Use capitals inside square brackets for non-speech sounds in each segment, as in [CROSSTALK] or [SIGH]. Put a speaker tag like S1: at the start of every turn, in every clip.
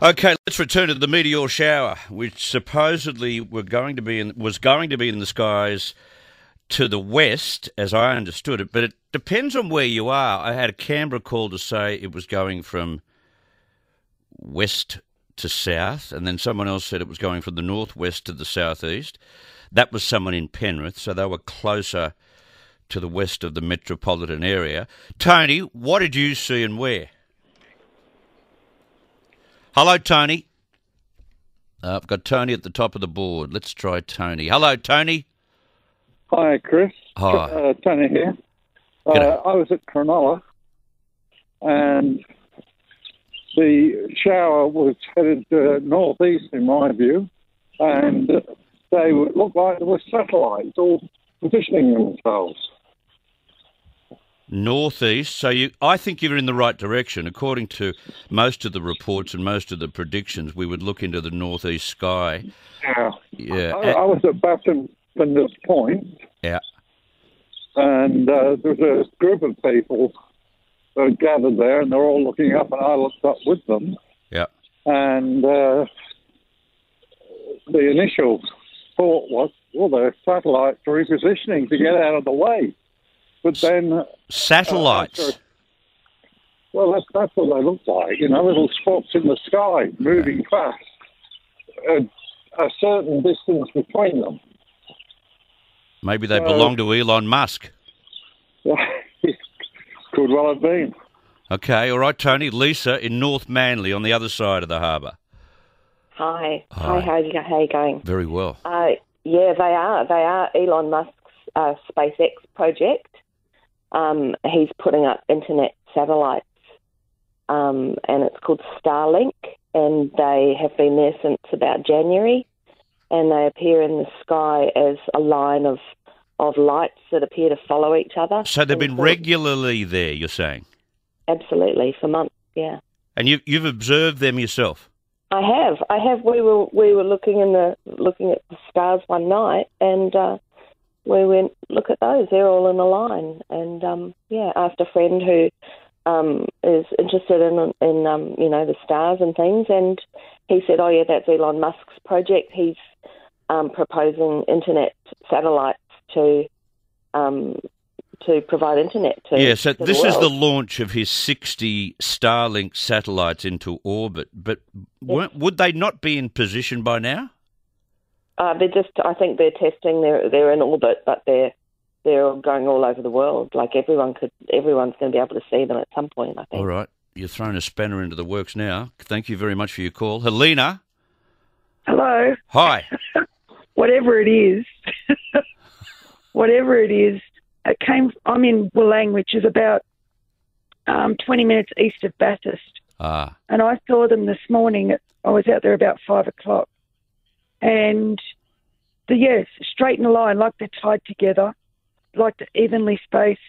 S1: Okay, let's return to the meteor shower, which supposedly were going to be in, was going to be in the skies to the west, as I understood it. But it depends on where you are. I had a Canberra call to say it was going from west to south, and then someone else said it was going from the northwest to the southeast. That was someone in Penrith, so they were closer to the west of the metropolitan area. Tony, what did you see and where? Hello, Tony. Uh, I've got Tony at the top of the board. Let's try Tony. Hello, Tony.
S2: Hi, Chris.
S1: Hi.
S2: Uh, Tony here. Uh, I was at Cronulla, and the shower was headed uh, northeast, in my view, and they looked like there were satellites all positioning themselves.
S1: Northeast. So you, I think you're in the right direction. According to most of the reports and most of the predictions, we would look into the northeast sky.
S2: Yeah.
S1: Yeah.
S2: I, I was at Bass and Flinders Point,
S1: Yeah.
S2: and uh, there was a group of people that had gathered there, and they're all looking up, and I looked up with them.
S1: Yeah.
S2: and uh, the initial thought was, well, the satellites are repositioning to get out of the way. But then, uh,
S1: Satellites.
S2: after- well, that's, that's what they look like, you know, little spots in the sky moving fast, a, a certain distance between them.
S1: Maybe they
S2: uh,
S1: belong to Elon Musk. [LAUGHS]
S2: Could well have been.
S1: Okay. All right, Tony. Lisa in North Manly on the other side of the harbour.
S3: Hi.
S1: Hi.
S3: Hi, how you, how you going?
S1: Very well.
S3: Uh, yeah, they are. They are Elon Musk's uh, SpaceX project. Um, he's putting up internet satellites, um, and it's called Starlink, and they have been there since about January, and they appear in the sky as a line of of lights that appear to follow each other.
S1: So they've been regularly there, you're saying?
S3: Absolutely, for months, yeah.
S1: And you, you've observed them yourself?
S3: I have. I have. We were we were looking in the looking at the stars one night, and uh, we went look at those. They're all in a line, and um, yeah, asked a friend who um, is interested in in um, you know the stars and things, and he said, "Oh yeah, that's Elon Musk's project. He's um, proposing internet satellites to." Um, to provide internet to
S1: Yeah, so
S3: to
S1: this is the launch of his 60 Starlink satellites into orbit. But weren't, would they not be in position by now?
S3: Uh, they're just. I think they're testing. They're they're in orbit, but they're they're going all over the world. Like everyone could, everyone's going to be able to see them at some point. I think.
S1: All right. You're throwing a spanner into the works now. Thank you very much for your call. Helena,
S4: Hello.
S1: hi. [LAUGHS]
S4: Whatever it is, [LAUGHS] whatever it is, it came. I'm in Walang, which is about um, 20 minutes east of Bathurst,
S1: Ah,
S4: and I saw them this morning. At, I was out there about five o'clock, and the yes, straight in a line, like they're tied together, like they're evenly spaced.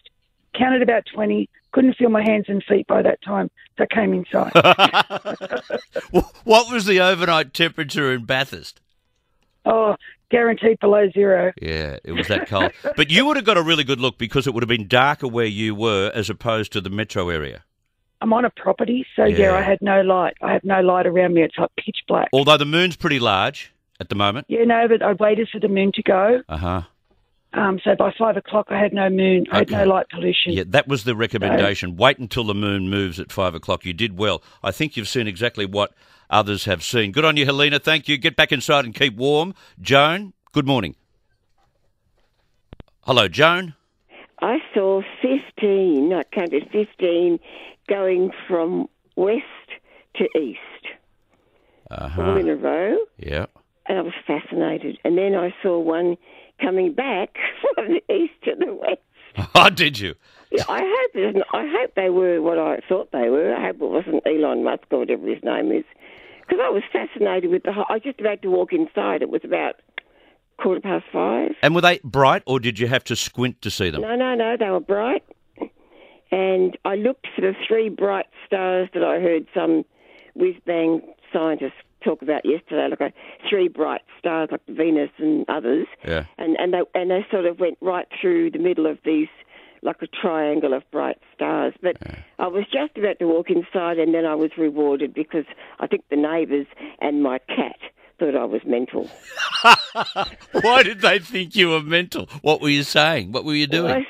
S4: Counted about 20. Couldn't feel my hands and feet by that time, so I came inside. [LAUGHS]
S1: What was the overnight temperature in Bathurst?
S4: oh, guaranteed below zero.
S1: Yeah, it was that cold. [LAUGHS] but you would have got a really good look because it would have been darker where you were as opposed to the metro area.
S4: I'm on a property, so yeah.
S1: Yeah.
S4: I had no light. I have no light around me. It's like pitch black.
S1: Although the moon's pretty large at the moment.
S4: Yeah, no, but I waited for the moon to go.
S1: Uh huh.
S4: Um, so by five o'clock, I had no moon. I had
S1: Okay.
S4: no light pollution.
S1: Yeah, that was the recommendation. Wait until the moon moves at five o'clock. You did well. I think you've seen exactly what others have seen. Good on you, Helena. Thank you. Get back inside and keep warm. Joan, good morning. Hello, Joan.
S5: I saw 15, I counted 15 going from west to east,
S1: Uh-huh.
S5: all in a row,
S1: Yeah.
S5: And I was fascinated. And then I saw one coming back [LAUGHS] from the east to the west. [LAUGHS]
S1: Oh, did you?
S5: Yeah, I hope I hope they were what I thought they were. I hope it wasn't Elon Musk or whatever his name is, because I was fascinated with the. whole I was just about to walk inside. It was about quarter past five.
S1: And were they bright, or did you have to squint to see them?
S5: No, no, no, they were bright. And I looked for the three bright stars that I heard some whiz bang scientists talk about yesterday, like uh, three bright stars like Venus and others.
S1: Yeah.
S5: And and they and they sort of went right through the middle of these like a triangle of bright stars. But I was just about to walk inside, and then I was rewarded because I think the neighbours and my cat thought I was mental. [LAUGHS]
S1: Why did they think you were mental? What were you saying? What were you doing?
S5: I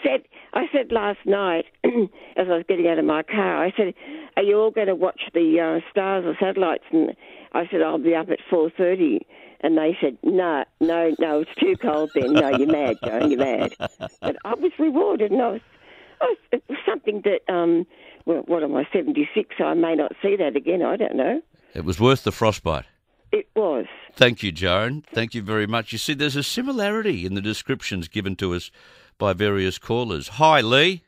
S5: said, I said last night [CLEARS THROAT] as I was getting out of my car, I said, "Are you all going to watch the uh, stars or satellites?" And I said, "I'll be up at four 30. And they said, "No, no, no, it's too cold then. No, you're mad, Joan, you're mad." But I was rewarded, and I was, I was it was something that, um, well, what am I, 76? So I may not see that again. I don't know.
S1: It was worth the frostbite.
S5: It was.
S1: Thank you, Joan. Thank you very much. You see, there's a similarity in the descriptions given to us by various callers. Hi, Lee.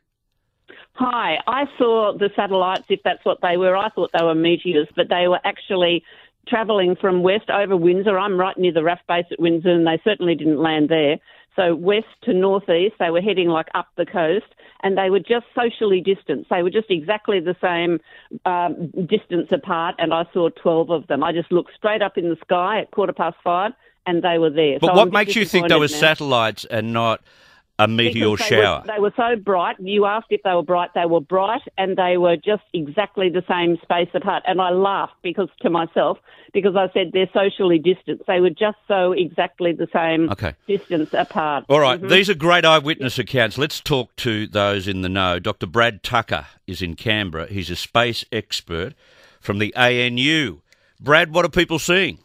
S6: Hi, I saw the satellites, if that's what they were. I thought they were meteors, but they were actually travelling from west over Windsor. I'm right near the RAAF base at Windsor, and they certainly didn't land there. So west to northeast, they were heading like up the coast, and they were just socially distanced. They were just exactly the same um, distance apart, and I saw 12 of them. I just looked straight up in the sky at quarter past five, and they were there.
S1: But
S6: So
S1: what makes you think they were
S6: now.
S1: satellites and not a meteor
S6: Because they
S1: shower?
S6: Were, they were so bright. You asked if they were bright. They were bright, and they were just exactly the same space apart. And I laughed because to myself because I said they're socially distanced. They were just so exactly the same
S1: Okay.
S6: distance apart.
S1: All right, mm-hmm. these are great eyewitness accounts. Let's talk to those in the know. Dr. Brad Tucker is in Canberra. He's a space expert from the ANU. Brad, what are people seeing?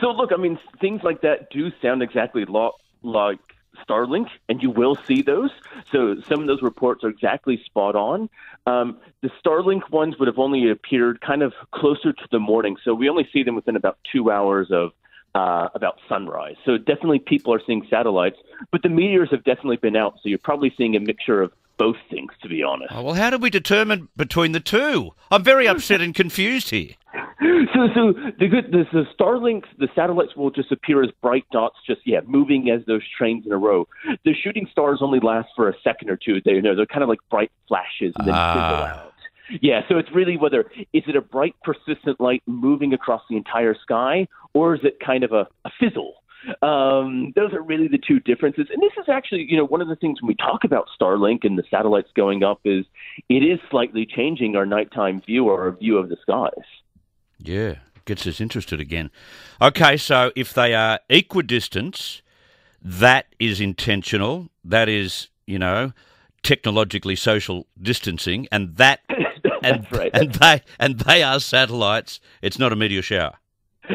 S7: So look, I mean, things like that do sound exactly lo- like Starlink, and you will see those. So some of those reports are exactly spot on. Um, the Starlink ones would have only appeared kind of closer to the morning, so we only see them within about two hours of uh, about sunrise. So definitely people are seeing satellites, but the meteors have definitely been out. So you're probably seeing a mixture of both things, to be honest.
S1: Oh, well, how do we determine between the two? I'm very upset and confused here.
S7: So, [LAUGHS] so the good, the, the Starlinks, the satellites will just appear as bright dots, just yeah, moving as those trains in a row. The shooting stars only last for a second or two. They, you know, they're kind of like bright flashes and then
S1: Ah.
S7: fizzle out. Yeah, so it's really whether is it a bright, persistent light moving across the entire sky, or is it kind of a, a fizzle? Um, those are really the two differences. And this is actually, you know, one of the things when we talk about Starlink and the satellites going up is it is slightly changing our nighttime view or our view of the skies.
S1: Yeah, gets us interested again. Okay, so if they are equidistance, that is intentional. That is, you know, technologically social distancing, and that [COUGHS] and
S7: right.
S1: and they and they are satellites. It's not a meteor shower.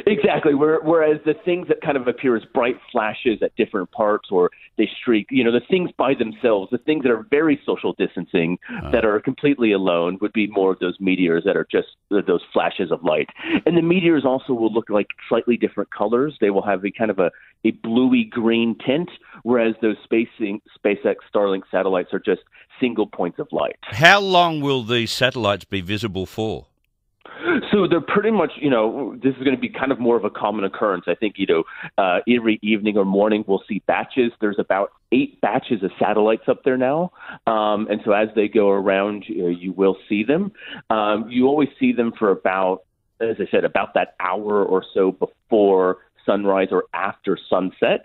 S7: Exactly. Whereas the things that kind of appear as bright flashes at different parts or they streak, you know, the things by themselves, the things that are very social distancing, uh-huh. that are completely alone, would be more of those meteors that are just those flashes of light. And the meteors also will look like slightly different colors. They will have a kind of a, a bluey green tint, whereas those spacing, SpaceX Starlink satellites are just single points of light.
S1: How long will these satellites be visible for?
S7: So they're pretty much, you know, this is going to be kind of more of a common occurrence. I think, you know, uh, every evening or morning we'll see batches. There's about eight batches of satellites up there now, um, and so as they go around, you, know, you will see them. Um, you always see them for about, as I said, about that hour or so before sunrise or after sunset.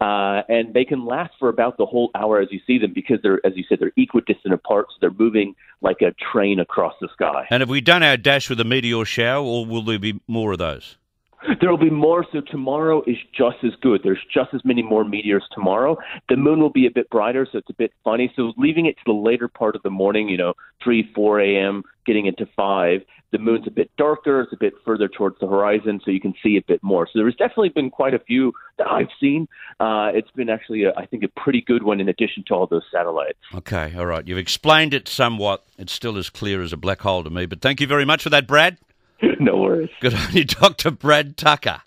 S7: Uh, and they can last for about the whole hour as you see them because they're, as you said, they're equidistant apart, so they're moving like a train across the sky.
S1: And have we done our dash with a meteor shower, or will there be more of those?
S7: There will be more, so tomorrow is just as good. There's just as many more meteors tomorrow. The moon will be a bit brighter, so it's a bit funny. So leaving it to the later part of the morning, you know, 3, 4 a.m., getting into 5, the moon's a bit darker. It's a bit further towards the horizon, so you can see a bit more. So there's definitely been quite a few that I've seen. Uh, it's been actually, a, I think, a pretty good one in addition to all those satellites.
S1: Okay, all right. You've explained it somewhat. It's still as clear as a black hole to me, but thank you very much for that, Brad. [LAUGHS]
S7: no worries.
S1: Good on you, Dr. Brad Tucker.